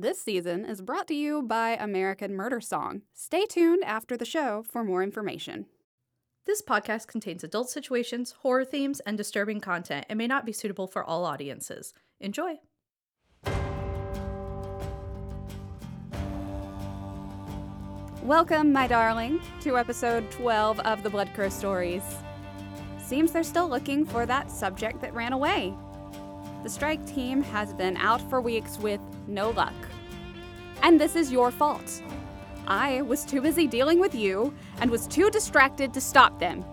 This season is brought to you by American Murder Song. Stay tuned after the show for more information. This podcast contains adult situations, horror themes, and disturbing content and may not be suitable for all audiences. Enjoy! Welcome, my darling, to episode 12 of the Blood Crow Stories. Seems they're still looking for that subject that ran away. The strike team has been out for weeks with no luck. And this is your fault. I was too busy dealing with you and was too distracted to stop them.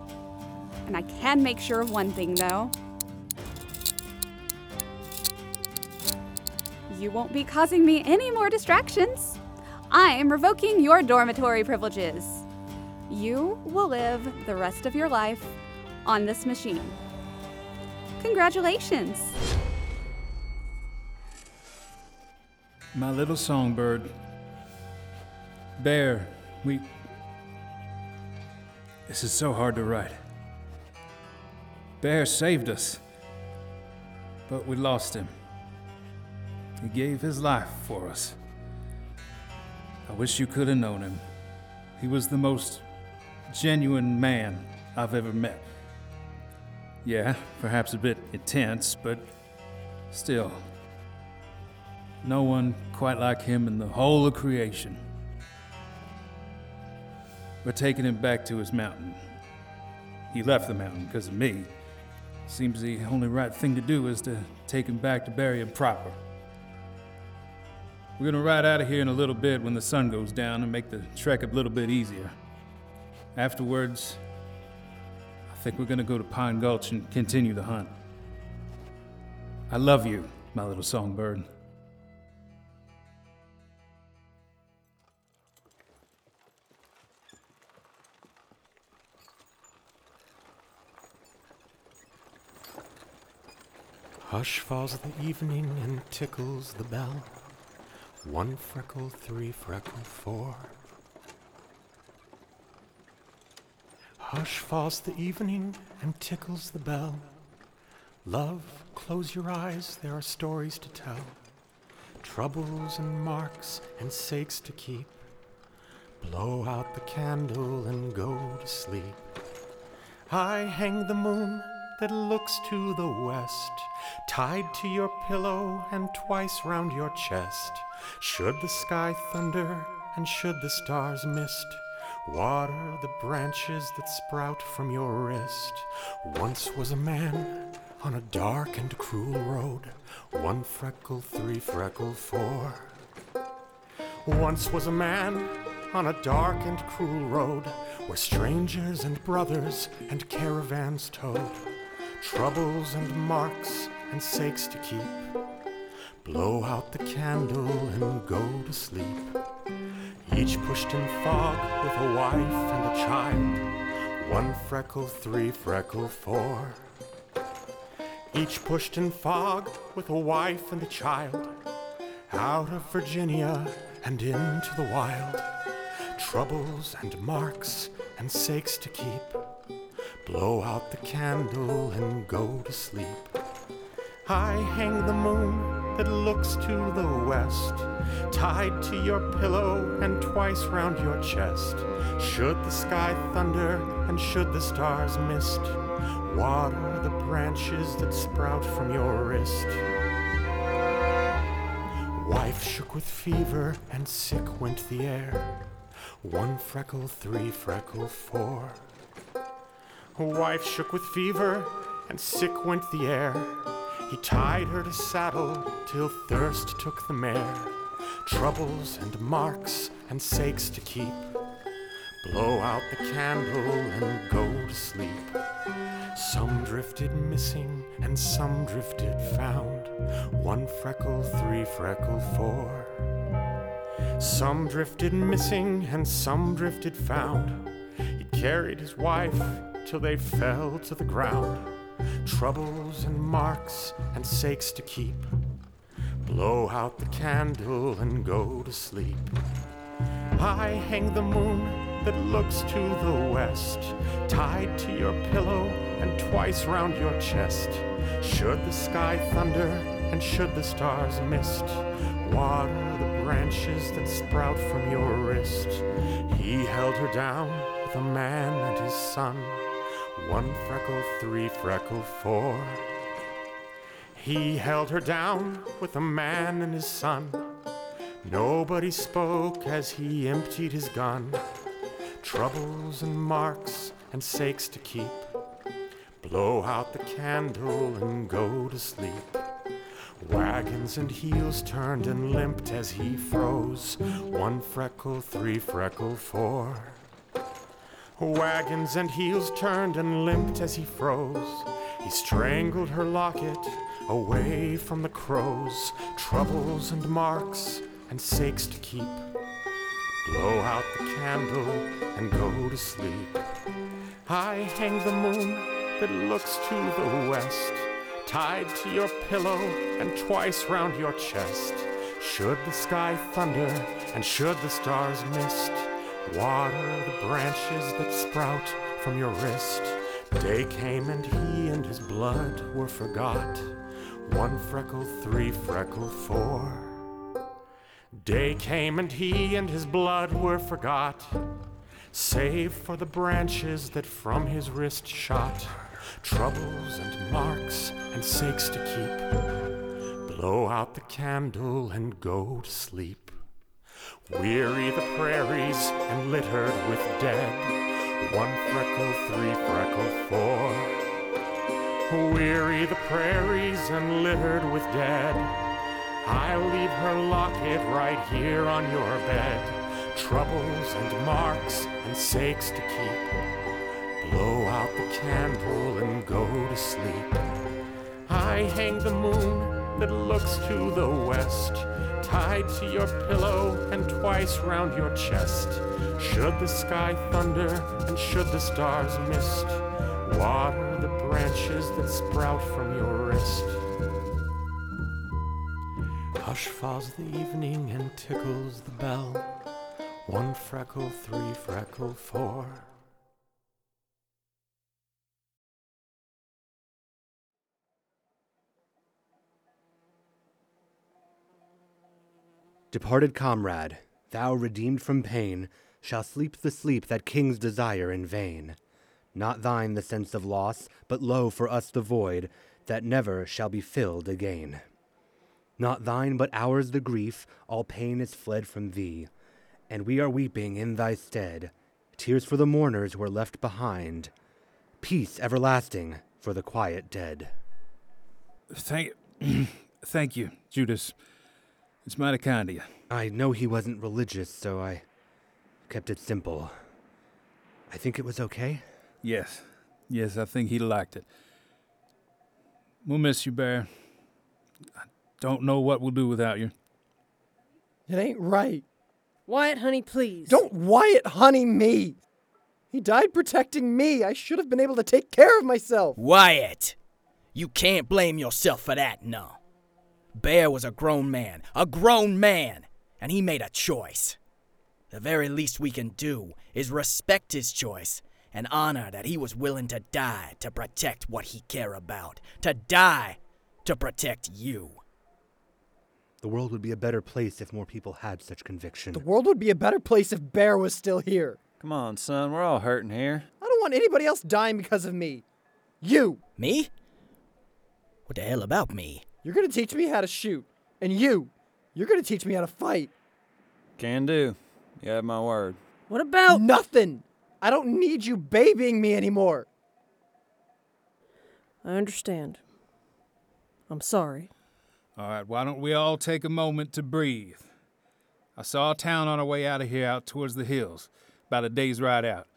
And I can make sure of one thing, though. You won't be causing me any more distractions. I am revoking your dormitory privileges. You will live the rest of your life on this machine. Congratulations! My little songbird. Bear, we. This is so hard to write. Bear saved us, but we lost him. He gave his life for us. I wish you could have known him. He was the most genuine man I've ever met. Yeah, perhaps a bit intense, but still. No one quite like him in the whole of creation. We're taking him back to his mountain. He left the mountain because of me. Seems the only right thing to do is to take him back to bury him proper. We're gonna ride out of here in a little bit when the sun goes down and make the trek a little bit easier. Afterwards, I think we're gonna go to Pine Gulch and continue the hunt. I love you, my little songbird. Hush falls the evening and tickles the bell. One freckle, three freckle, four. Hush falls the evening and tickles the bell. Love, close your eyes, there are stories to tell. Troubles and marks and sakes to keep. Blow out the candle and go to sleep. I hang the moon that looks to the west, tied to your pillow and twice round your chest. Should the sky thunder and should the stars mist, water the branches that sprout from your wrist. Once was a man on a dark and cruel road, one freckle, three freckle, four. Once was a man on a dark and cruel road where strangers and brothers and caravans towed troubles and marks and sakes to keep. Blow out the candle and go to sleep. Each pushed in fog with a wife and a child. One freckle, three freckle, four. Each pushed in fog with a wife and a child. Out of Virginia and into the wild. Troubles and marks and sakes to keep. Blow out the candle and go to sleep. I hang the moon that looks to the west, tied to your pillow and twice round your chest. Should the sky thunder and should the stars mist, water the branches that sprout from your wrist. Wife shook with fever and sick went the air. One freckle, three freckle, four. Wife shook with fever and sick went the air. He tied her to saddle till thirst took the mare. Troubles and marks and sakes to keep. Blow out the candle and go to sleep. Some drifted missing and some drifted found. One freckle, three freckle, four. Some drifted missing and some drifted found. He carried his wife till they fell to the ground. Troubles and marks and sakes to keep. Blow out the candle and go to sleep. I hang the moon that looks to the west, tied to your pillow and twice round your chest. Should the sky thunder and should the stars mist, water the branches that sprout from your wrist. He held her down with a man and his son. One freckle, three freckle, four. He held her down with a man and his son. Nobody spoke as he emptied his gun. Troubles and marks and sakes to keep. Blow out the candle and go to sleep. Wagons and heels turned and limped as he froze. One freckle, three freckle, four. Wagons and heels turned and limped as he froze. He strangled her locket away from the crows. Troubles and marks and sakes to keep. Blow out the candle and go to sleep. I hang the moon that looks to the west, tied to your pillow and twice round your chest. Should the sky thunder and should the stars mist, water the branches that sprout from your wrist. Day came and he and his blood were forgot. One freckle, three freckle, four. Day came and he and his blood were forgot, save for the branches that from his wrist shot. Troubles and marks and sakes to keep. Blow out the candle and go to sleep. Weary the prairies and littered with dead. One freckle, three freckle, four. Weary the prairies and littered with dead. I'll leave her locket right here on your bed. Troubles and marks and sakes to keep. Blow out the candle and go to sleep. I hang the moon that looks to the west, tied to your pillow and twice round your chest. Should the sky thunder and should the stars mist, water the branches that sprout from your wrist. Hush falls the evening and tickles the bell. One freckle, three freckle, four. Departed comrade, thou redeemed from pain, shall sleep the sleep that kings desire in vain. Not thine the sense of loss, but lo for us the void that never shall be filled again. Not thine, but ours the grief, all pain is fled from thee, and we are weeping in thy stead. Tears for the mourners who are left behind, peace everlasting for the quiet dead. Thank, thank you, Judas. It's mighty kind of you. I know he wasn't religious, so I kept it simple. I think it was okay. Yes, yes, I think he liked it. We'll miss you, Bear. I don't know what we'll do without you. It ain't right. Wyatt, honey, please. Don't Wyatt honey me. He died protecting me. I should have been able to take care of myself. Wyatt! You can't blame yourself for that, no. Bear was a grown man, a grown man, and he made a choice. The very least we can do is respect his choice and honor that he was willing to die to protect what he care about, to die to protect you. The world would be a better place if more people had such conviction. The world would be a better place if Bear was still here. Come on, son, we're all hurting here. I don't want anybody else dying because of me. You. Me? What the hell about me? You're gonna teach me how to shoot. And you. You're gonna teach me how to fight. Can do. You have my word. What about. Nothing. I don't need you babying me anymore. I understand. I'm sorry. All right, why don't we all take a moment to breathe? I saw a town on our way out of here out towards the hills, about a day's ride out.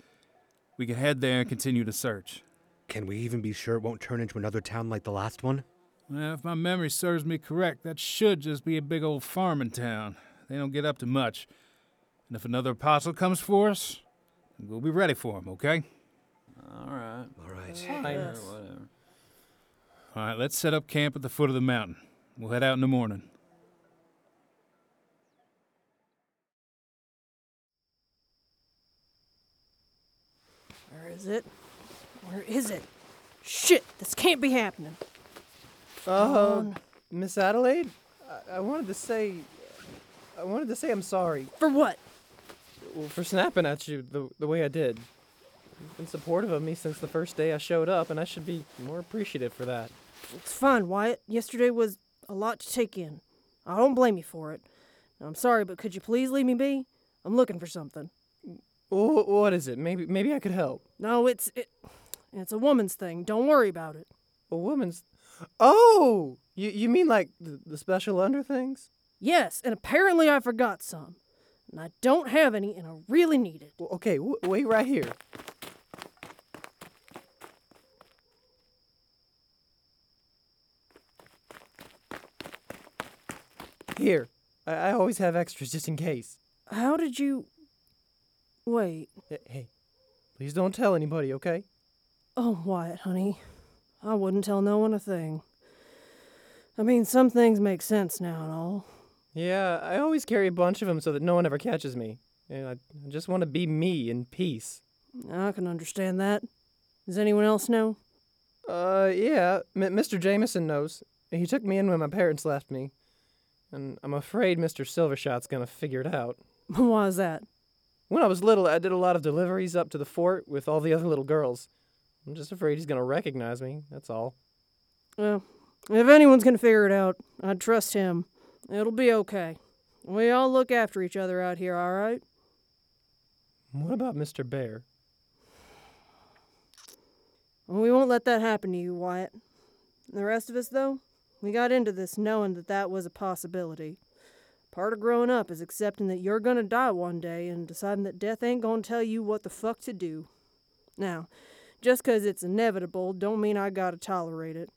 We can head there and continue the search. Can we even be sure it won't turn into another town like the last one? Well, if my memory serves me correct, that should just be a big old farming town. They don't get up to much. And if another apostle comes for us, we'll be ready for him, okay? All right. All right. Sure, whatever. All right, let's set up camp at the foot of the mountain. We'll head out in the morning. Where is it? Where is it? Shit, this can't be happening. Uh. Miss Adelaide, I-, I wanted to say, I wanted to say I'm sorry For what? well, for snapping at you the, the way I did. You've been supportive of me since the first day I showed up, and I should be more appreciative for that. It's fine, Wyatt. Yesterday was a lot to take in. I don't blame you for it. I'm sorry, but could you please leave me be? I'm looking for something. Wh- what is it? Maybe maybe I could help. No, it's it, it's a woman's thing. Don't worry about it. A woman's. Oh, you you mean like the, the special under things? Yes, and apparently I forgot some. And I don't have any, and I really need it. Well, okay, w- wait right here. Here, I, I always have extras just in case. How did you. Wait. Hey, hey, please don't tell anybody, okay? Oh, Wyatt, honey. I wouldn't tell no one a thing. I mean, some things make sense now and all. Yeah, I always carry a bunch of them so that no one ever catches me. And I, just want to be me in peace. I can understand that. Does anyone else know? Uh, yeah, M- Mr. Jameson knows. He took me in when my parents left me. And I'm afraid Mr. Silvershot's gonna figure it out. Why is that? When I was little, I did a lot of deliveries up to the fort with all the other little girls. I'm just afraid he's gonna recognize me, that's all. Well, if anyone's gonna figure it out, I'd trust him. It'll be okay. We all look after each other out here, all right? What about Mr. Bear? We won't let that happen to you, Wyatt. The rest of us, though, we got into this knowing that that was a possibility. Part of growing up is accepting that you're gonna die one day and deciding that death ain't gonna tell you what the fuck to do. Now, just 'cause it's inevitable don't mean I gotta tolerate it.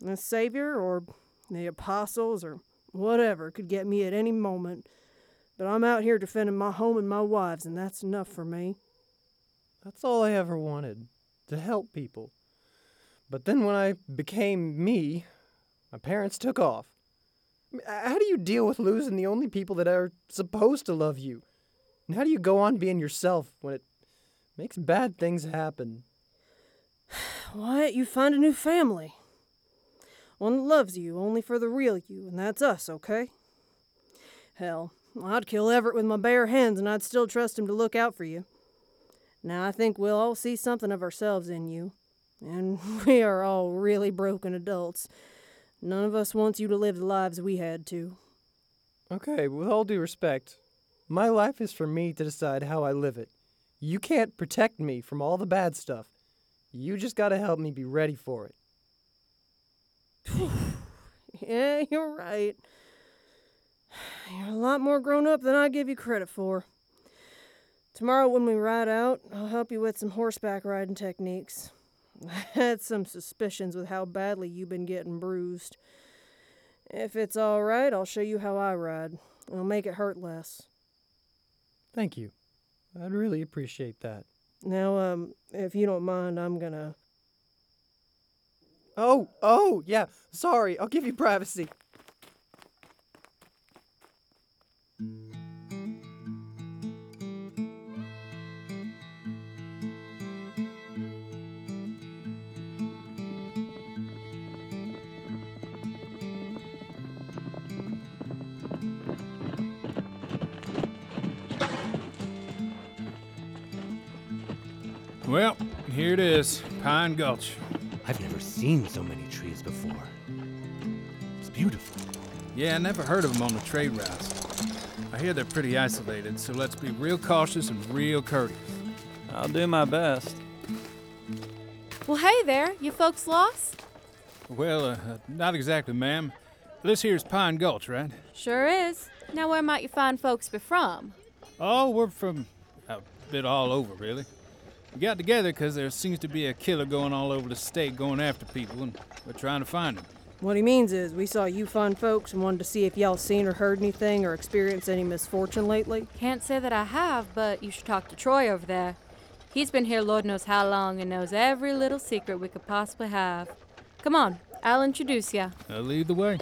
The Savior or the apostles or whatever could get me at any moment, but I'm out here defending my home and my wives, and that's enough for me. That's all I ever wanted to help people. But then when I became me, my parents took off. How do you deal with losing the only people that are supposed to love you? And how do you go on being yourself when it makes bad things happen? Wyatt, you find a new family. One that loves you only for the real you, and that's us, okay? Hell, I'd kill Everett with my bare hands, and I'd still trust him to look out for you. Now, I think we'll all see something of ourselves in you, and we are all really broken adults. None of us wants you to live the lives we had to. Okay, with all due respect, my life is for me to decide how I live it. You can't protect me from all the bad stuff. You just gotta help me be ready for it. Yeah, you're right. You're a lot more grown up than I give you credit for. Tomorrow, when we ride out, I'll help you with some horseback riding techniques. I had some suspicions with how badly you've been getting bruised. If it's all right, I'll show you how I ride. It'll make it hurt less. Thank you. I'd really appreciate that. Now, um, if you don't mind, I'm gonna. Oh, oh, yeah. Sorry, I'll give you privacy. Well, here it is Pine Gulch. I've never seen so many trees before. It's beautiful. Yeah, I never heard of them on the trade routes. I hear they're pretty isolated, so let's be real cautious and real courteous. I'll do my best. Well, hey there, you folks lost? Well, uh, uh, not exactly, ma'am. This here's Pine Gulch, right? Sure is. Now, where might you find folks be from? Oh, we're from a bit all over, really. We got together 'cause there seems to be a killer going all over the state going after people, and we're trying to find him. What he means is, we saw you fun folks and wanted to see if y'all seen or heard anything or experienced any misfortune lately. Can't say that I have, but you should talk to Troy over there. He's been here Lord knows how long and knows every little secret we could possibly have. Come on, I'll introduce ya. Uh, lead the way.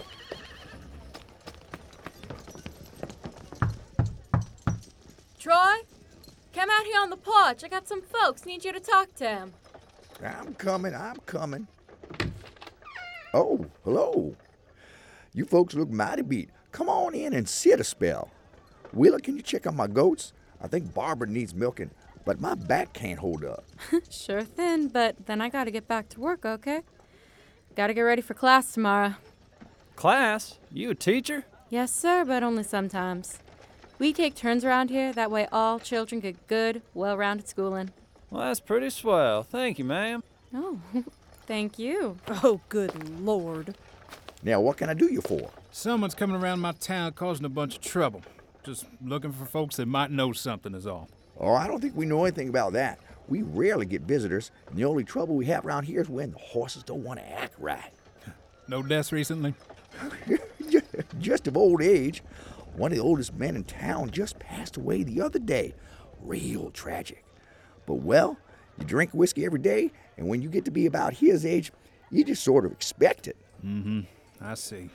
Come out here on the porch. I got some folks. Need you to talk to him. I'm coming, I'm coming. Oh, hello. You folks look mighty beat. Come on in and sit a spell. Wheeler, can you check on my goats? I think Barbara needs milking, but my back can't hold up. sure thing, but then I gotta get back to work, okay? Gotta get ready for class tomorrow. Class? You a teacher? Yes, sir, but only sometimes. We take turns around here, that way all children get good, well rounded schooling. Well, that's pretty swell. Thank you, ma'am. Oh, thank you. Oh, good lord. Now, what can I do you for? Someone's coming around my town causing a bunch of trouble. Just looking for folks that might know something, is all. Oh, I don't think we know anything about that. We rarely get visitors, and the only trouble we have around here is when the horses don't want to act right. No deaths recently? just of old age. One of the oldest men in town just passed away the other day. Real tragic. But well, you drink whiskey every day, and when you get to be about his age, you just sort of expect it. Mm-hmm. I see.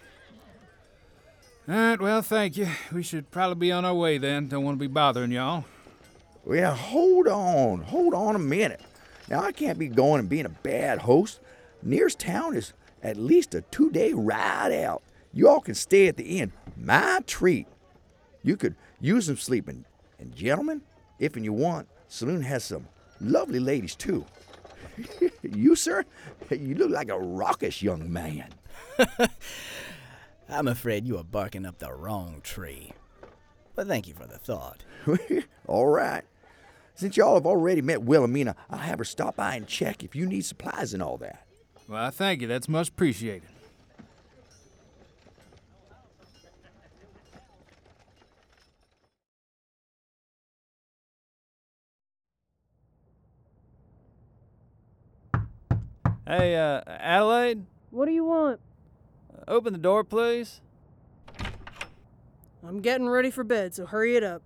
All right, well, thank you. We should probably be on our way then. Don't want to be bothering y'all. Well, hold on. Hold on a minute. Now, I can't be going and being a bad host. Nearest town is at least a two day ride out. You all can stay at the inn. My treat. You could use some sleeping. And, gentlemen, if and you want, saloon has some lovely ladies, too. you, sir, you look like a raucous young man. I'm afraid you are barking up the wrong tree. But thank you for the thought. All right. Since y'all have already met Wilhelmina, I'll have her stop by and check if you need supplies and all that. Well, I thank you. That's much appreciated. Hey, uh, Adelaide? What do you want? Open the door, please. I'm getting ready for bed, so hurry it up.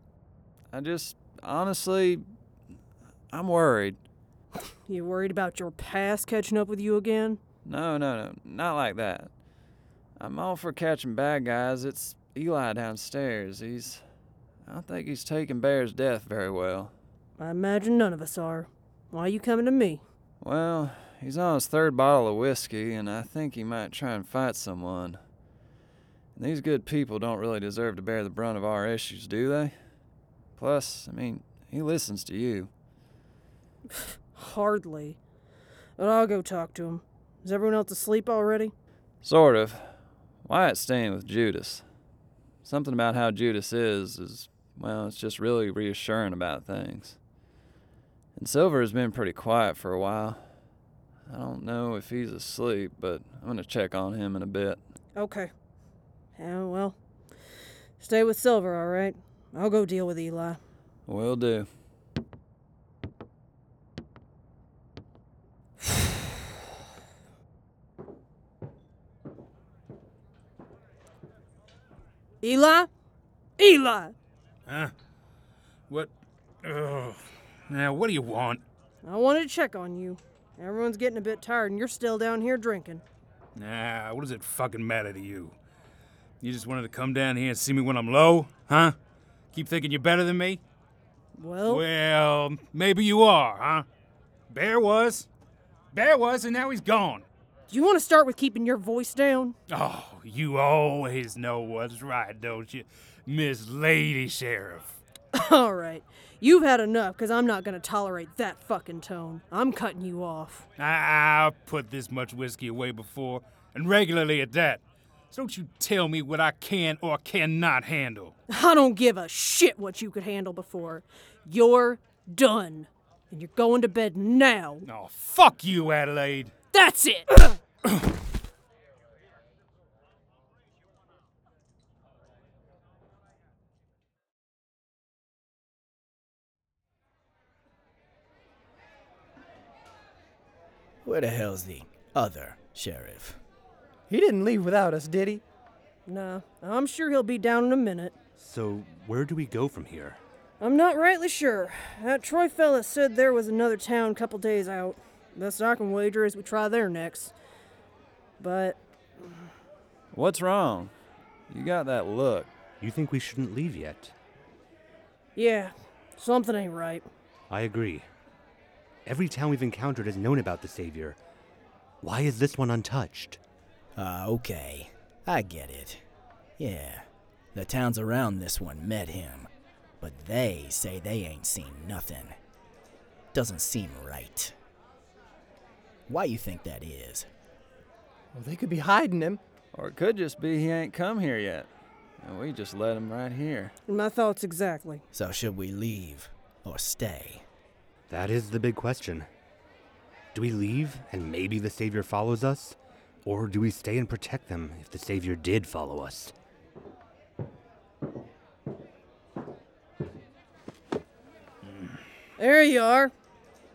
I just, honestly, I'm worried. You worried about your past catching up with you again? No, no, no, not like that. I'm all for catching bad guys. It's Eli downstairs. He's. I don't think he's taking Bear's death very well. I imagine none of us are. Why are you coming to me? Well, he's on his third bottle of whiskey, and I think he might try and fight someone. And these good people don't really deserve to bear the brunt of our issues, do they? Plus, I mean, he listens to you. Hardly. But I'll go talk to him. Is everyone else asleep already? Sort of. Wyatt's staying with Judas. Something about how Judas is, is, well, it's just really reassuring about things. And Silver has been pretty quiet for a while. I don't know if he's asleep, but I'm going to check on him in a bit. Okay. Yeah, well, stay with Silver, all right? I'll go deal with Eli. Will do. Eli? Eli! Huh? What? Ugh. Now, what do you want? I wanted to check on you. Everyone's getting a bit tired, and you're still down here drinking. Nah, what does it fucking matter to you? You just wanted to come down here and see me when I'm low, huh? Keep thinking you're better than me? Well, Well, maybe you are, huh? Bear was. Bear was, and now he's gone. do you want to start with keeping your voice down? Oh, you always know what's right, don't you, Miss Lady Sheriff? all right. You've had enough, because I'm not going to tolerate that fucking tone. I'm cutting you off. I- I've put this much whiskey away before, and regularly at that. So don't you tell me what I can or cannot handle. I don't give a shit what you could handle before. You're done. And you're going to bed now. Oh, fuck you, Adelaide. That's it! Where the hell's the other sheriff? He didn't leave without us, did he? nah, I'm sure he'll be down in a minute. So, where do we go from here? I'm not rightly sure. That Troy fella said there was another town a couple days out. Best I can wager is we try there next. But What's wrong? You got that look. You think we shouldn't leave yet? yeah, something ain't right. I agree. Every town we've encountered has known about the Savior. Why is this one untouched? Ah, okay. I get it. Yeah. The towns around this one met him, but they say they ain't seen nothing. Doesn't seem right. Why you think that is? Well, they could be hiding him. Or it could just be he ain't come here yet. And we just let him right here. My thoughts exactly. So should we leave or stay? That is the big question. Do we leave and maybe the Savior follows us? Or do we stay and protect them if the Savior did follow us? There you are.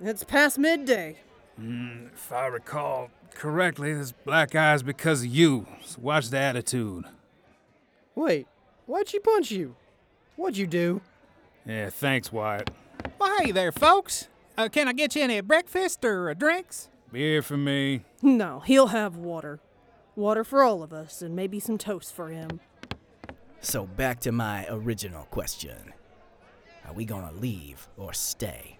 It's past midday. Mm, if I recall correctly, this black eye's because of you. So watch the attitude. Wait, why'd she punch you? What'd you do? Yeah, thanks, Wyatt. Well, hey there, folks. Uh, can I get you any breakfast or uh, drinks? Beer for me. No, he'll have water. Water for all of us, and maybe some toast for him. So back to my original question. Are we gonna leave or stay?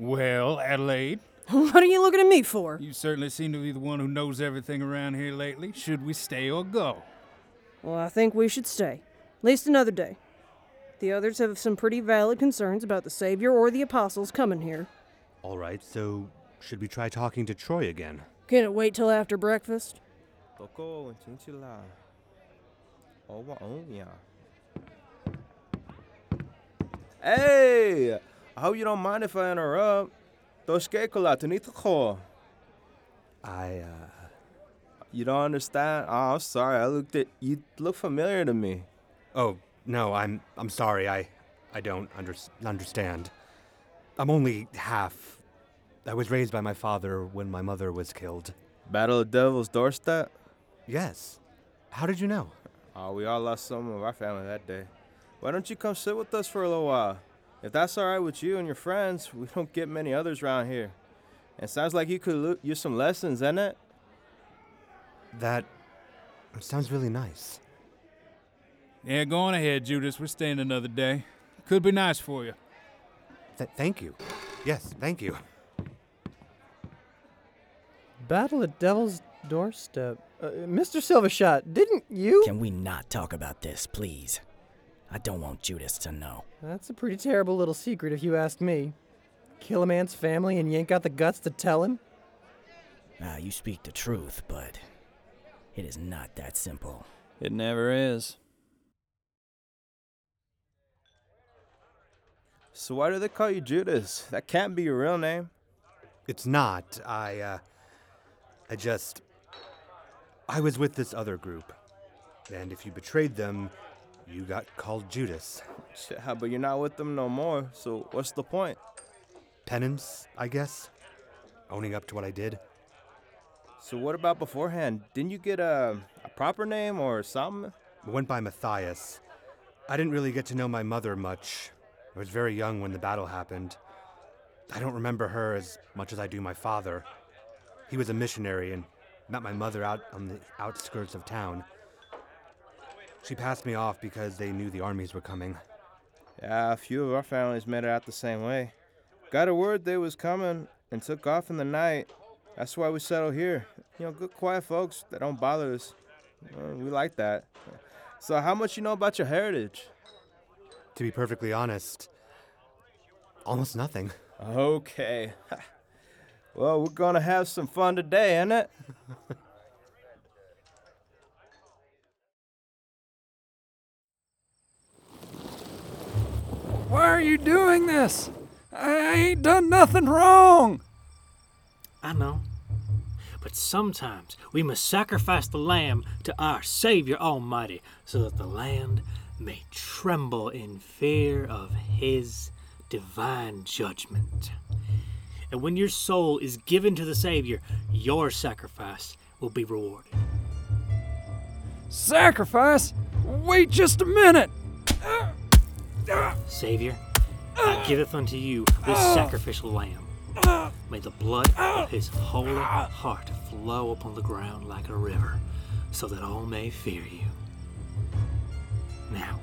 Well, Adelaide, what are you looking at me for? you certainly seem to be the one who knows everything around here lately. Should we stay or go? Well, I think we should stay. At least another day. The others have some pretty valid concerns about the Savior or the Apostles coming here. All right, so should we try talking to Troy again? Can it wait till after breakfast? Hey, I hope you don't mind if I interrupt. Toshke kola tunita. I, uh. You don't understand? Oh, I'm sorry. I looked at you. Look familiar to me. Oh, no, I'm I'm sorry. I I don't under, understand. I'm only half. I was raised by my father when my mother was killed. Battle of Devil's Doorstep. Yes. How did you know? Oh, we all lost some of our family that day. Why don't you come sit with us for a little while? If that's all right with you and your friends, we don't get many others around here. And sounds like you could lo- use some lessons, isn't it? That sounds really nice. Yeah, go on ahead, Judas. We're staying another day. Could be nice for you. Th- thank you. Yes, thank you. Battle at Devil's Doorstep. Uh, Mr. Silvershot, didn't you? Can we not talk about this, please? I don't want Judas to know. That's a pretty terrible little secret if you ask me. Kill a man's family and you ain't got the guts to tell him? Ah, you speak the truth, but it is not that simple. It never is. So why do they call you Judas? That can't be your real name. It's not. I, uh. I just. I was with this other group. And if you betrayed them, you got called Judas. Yeah, but you're not with them no more. So what's the point? Penance, I guess? Owning up to what I did? So what about beforehand? Didn't you get a, a proper name or something? Went by Matthias. I didn't really get to know my mother much. I was very young when the battle happened. I don't remember her as much as I do my father. He was a missionary and met my mother out on the outskirts of town. She passed me off because they knew the armies were coming. Yeah, a few of our families made it out the same way. Got a word they was coming and took off in the night. That's why we settled here. You know, good quiet folks that don't bother us. Uh, we like that. So how much you know about your heritage? To be perfectly honest, almost nothing. Okay. well, we're gonna have some fun today, ain't it? Why are you doing this? I ain't done nothing wrong. I know. But sometimes we must sacrifice the lamb to our Savior Almighty so that the land may tremble in fear of His divine judgment. And when your soul is given to the Savior, your sacrifice will be rewarded. Sacrifice? Wait just a minute. Savior, I giveth unto you this ah. sacrificial lamb. May the blood of his holy heart flow upon the ground like a river, so that all may fear you. Now,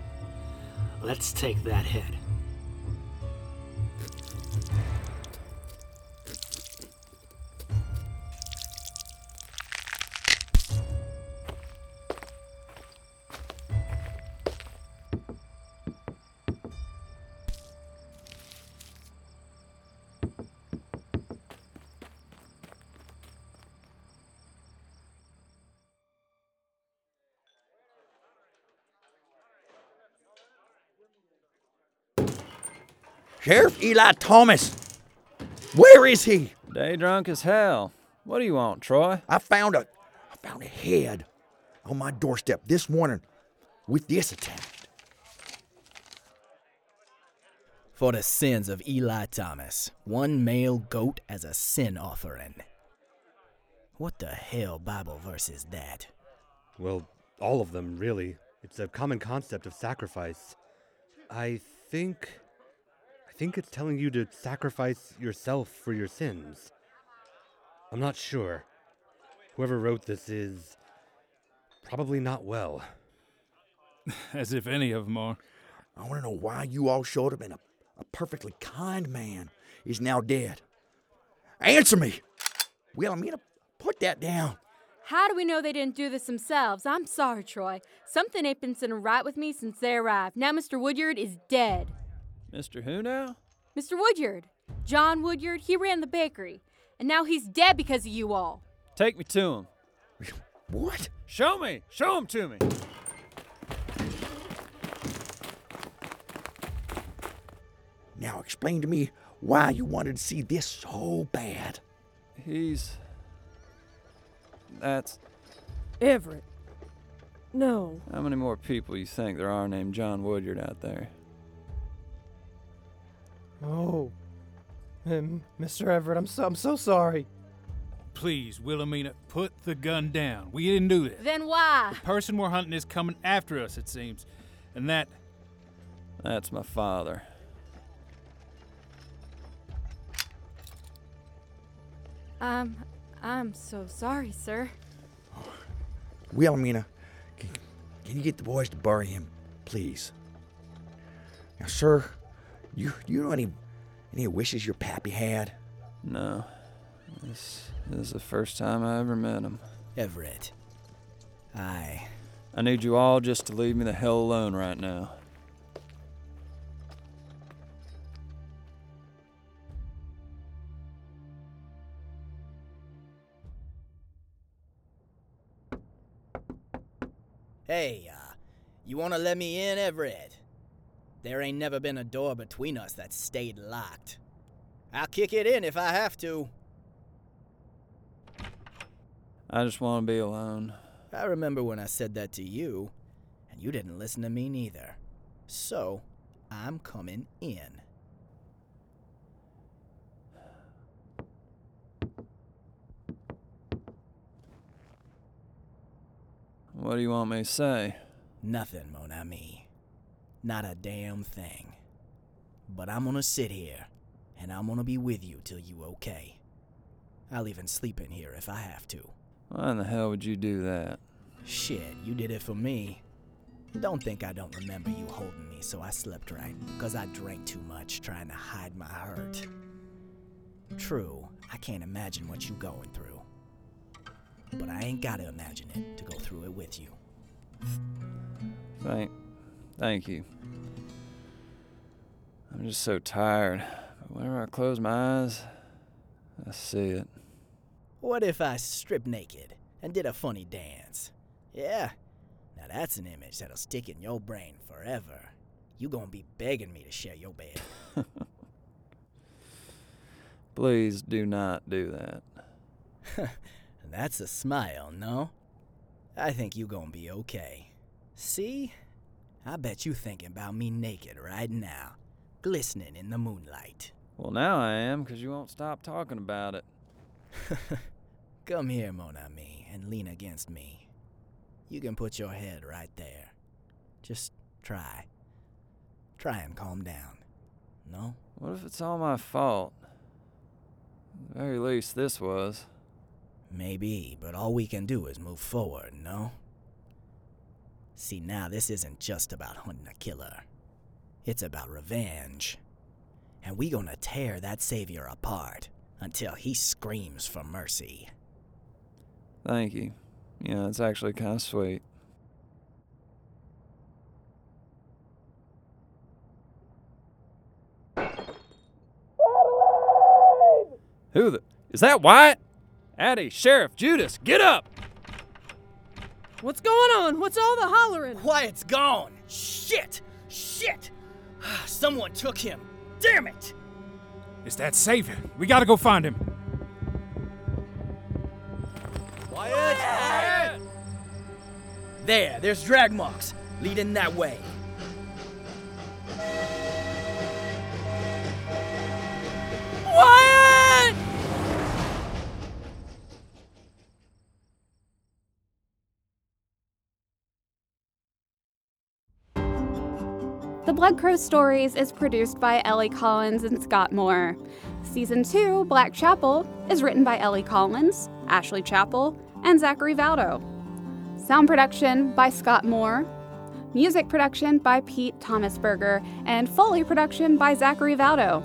let's take that head. Sheriff Eli Thomas. Where is he? Day drunk as hell. What do you want, Troy? I found a I found a head on my doorstep this morning with this attached. For the sins of Eli Thomas, one male goat as a sin offering. What the hell Bible verse is that? Well, all of them, really. It's a common concept of sacrifice. I think. I think it's telling you to sacrifice yourself for your sins. I'm not sure. Whoever wrote this is. probably not well. As if any of them are. I want to know why you all showed up and a, a perfectly kind man is now dead. Answer me! Wilhelmina, put that down. How do we know they didn't do this themselves? I'm sorry, Troy. Something ain't been sitting right with me since they arrived. Now Mr. Woodyard is dead. Mr. Who now? Mr. Woodyard. John Woodyard, he ran the bakery. And now he's dead because of you all. Take me to him. What? Show me! Show him to me! Now explain to me why you wanted to see this so bad. He's. That's. Everett. No. How many more people you think there are named John Woodyard out there? Oh. Um, Mr. Everett, I'm so, I'm so sorry. Please, Wilhelmina, put the gun down. We didn't do this. Then why? The person we're hunting is coming after us, it seems. And that. That's my father. Um, I'm so sorry, sir. Wilhelmina, can, can you get the boys to bury him, please? Now, sir, you you know any any wishes your pappy had? No. This, this is the first time I ever met him. Everett. I. I need you all just to leave me the hell alone right now. Hey, uh, you wanna let me in, Everett? There ain't never been a door between us that stayed locked. I'll kick it in if I have to. I just want to be alone. I remember when I said that to you, and you didn't listen to me neither. So, I'm coming in. What do you want me to say? Nothing, mon ami. Not a damn thing. But I'm gonna sit here, and I'm gonna be with you till you okay. I'll even sleep in here if I have to. Why in the hell would you do that? Shit, you did it for me. Don't think I don't remember you holding me so I slept right, because I drank too much trying to hide my hurt. True, I can't imagine what you going through. But I ain't gotta imagine it to go through it with you. Thank, thank you. I'm just so tired. But whenever I close my eyes, I see it. What if I stripped naked and did a funny dance? Yeah, now that's an image that'll stick in your brain forever. You gonna be begging me to share your bed. Please do not do that. That's a smile, no? I think you gonna be okay. See? I bet you thinking about me naked right now, glistening in the moonlight. Well, now I am, 'cause you won't stop talking about it. Come here, mon ami, and lean against me. You can put your head right there. Just try. Try and calm down. No? What if it's all my fault? At the very least, this was. Maybe, but all we can do is move forward, no? See, now this isn't just about hunting a killer. It's about revenge. And we gonna tear that savior apart until he screams for mercy. Thank you. Yeah, it's actually kind of sweet. Who the. Is that Wyatt? Addie, Sheriff, Judas, get up! What's going on? What's all the hollering? Wyatt's gone! Shit! Shit! Someone took him! Damn it! It's that savior. We gotta go find him. Quiet! There, there's drag marks leading that way. Wyatt! The Blood Crow Stories is produced by Ellie Collins and Scott Moore. Season 2, Blackchapel, is written by Ellie Collins, Ashley Chappell, and Zachary Valdo. Sound production by Scott Moore. Music production by Pete Thomasberger, and Foley production by Zachary Valdo.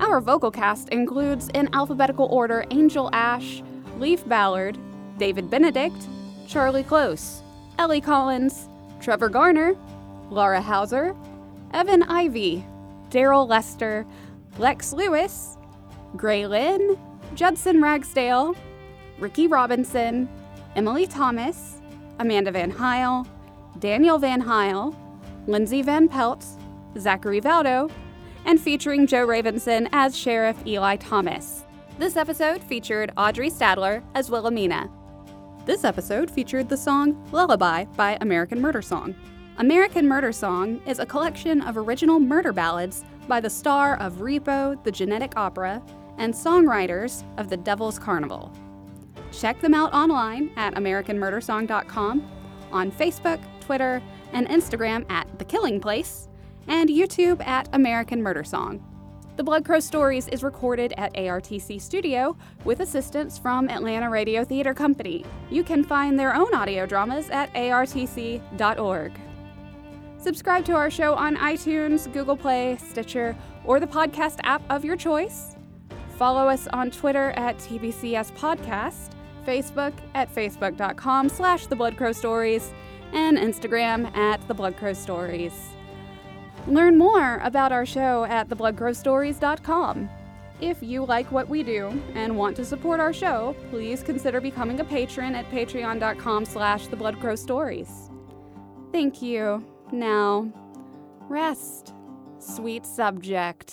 Our vocal cast includes, in alphabetical order, Angel Ash, Leaf Ballard, David Benedict, Charlie Close, Ellie Collins, Trevor Garner, Laura Hauser, Evan Ivy, Daryl Lester, Lex Lewis, Gray Lynn, Judson Ragsdale, Ricky Robinson, Emily Thomas, Amanda Van Heil, Daniel Van Heil, Lindsay Van Pelt, Zachary Valdo, and featuring Joe Ravenson as Sheriff Eli Thomas. This episode featured Audrey Stadler as Wilhelmina. This episode featured the song Lullaby by American Murder Song. American Murder Song is a collection of original murder ballads by the star of Repo, the Genetic Opera, and songwriters of The Devil's Carnival. Check them out online at AmericanMurderSong.com, on Facebook, Twitter, and Instagram at The Killing Place, and YouTube at American Murder Song. The Blood Crow Stories is recorded at ARTC Studio with assistance from Atlanta Radio Theater Company. You can find their own audio dramas at artc.org. Subscribe to our show on iTunes, Google Play, Stitcher, or the podcast app of your choice. Follow us on Twitter at TBCS Podcast, Facebook at facebook.com slash The Blood Crow Stories, and Instagram at The Blood Crow Stories. Learn more about our show at thebloodcrowstories.com. If you like what we do and want to support our show, please consider becoming a patron at patreon.com slash thebloodcrowstories. Thank you. Now, rest, sweet subject.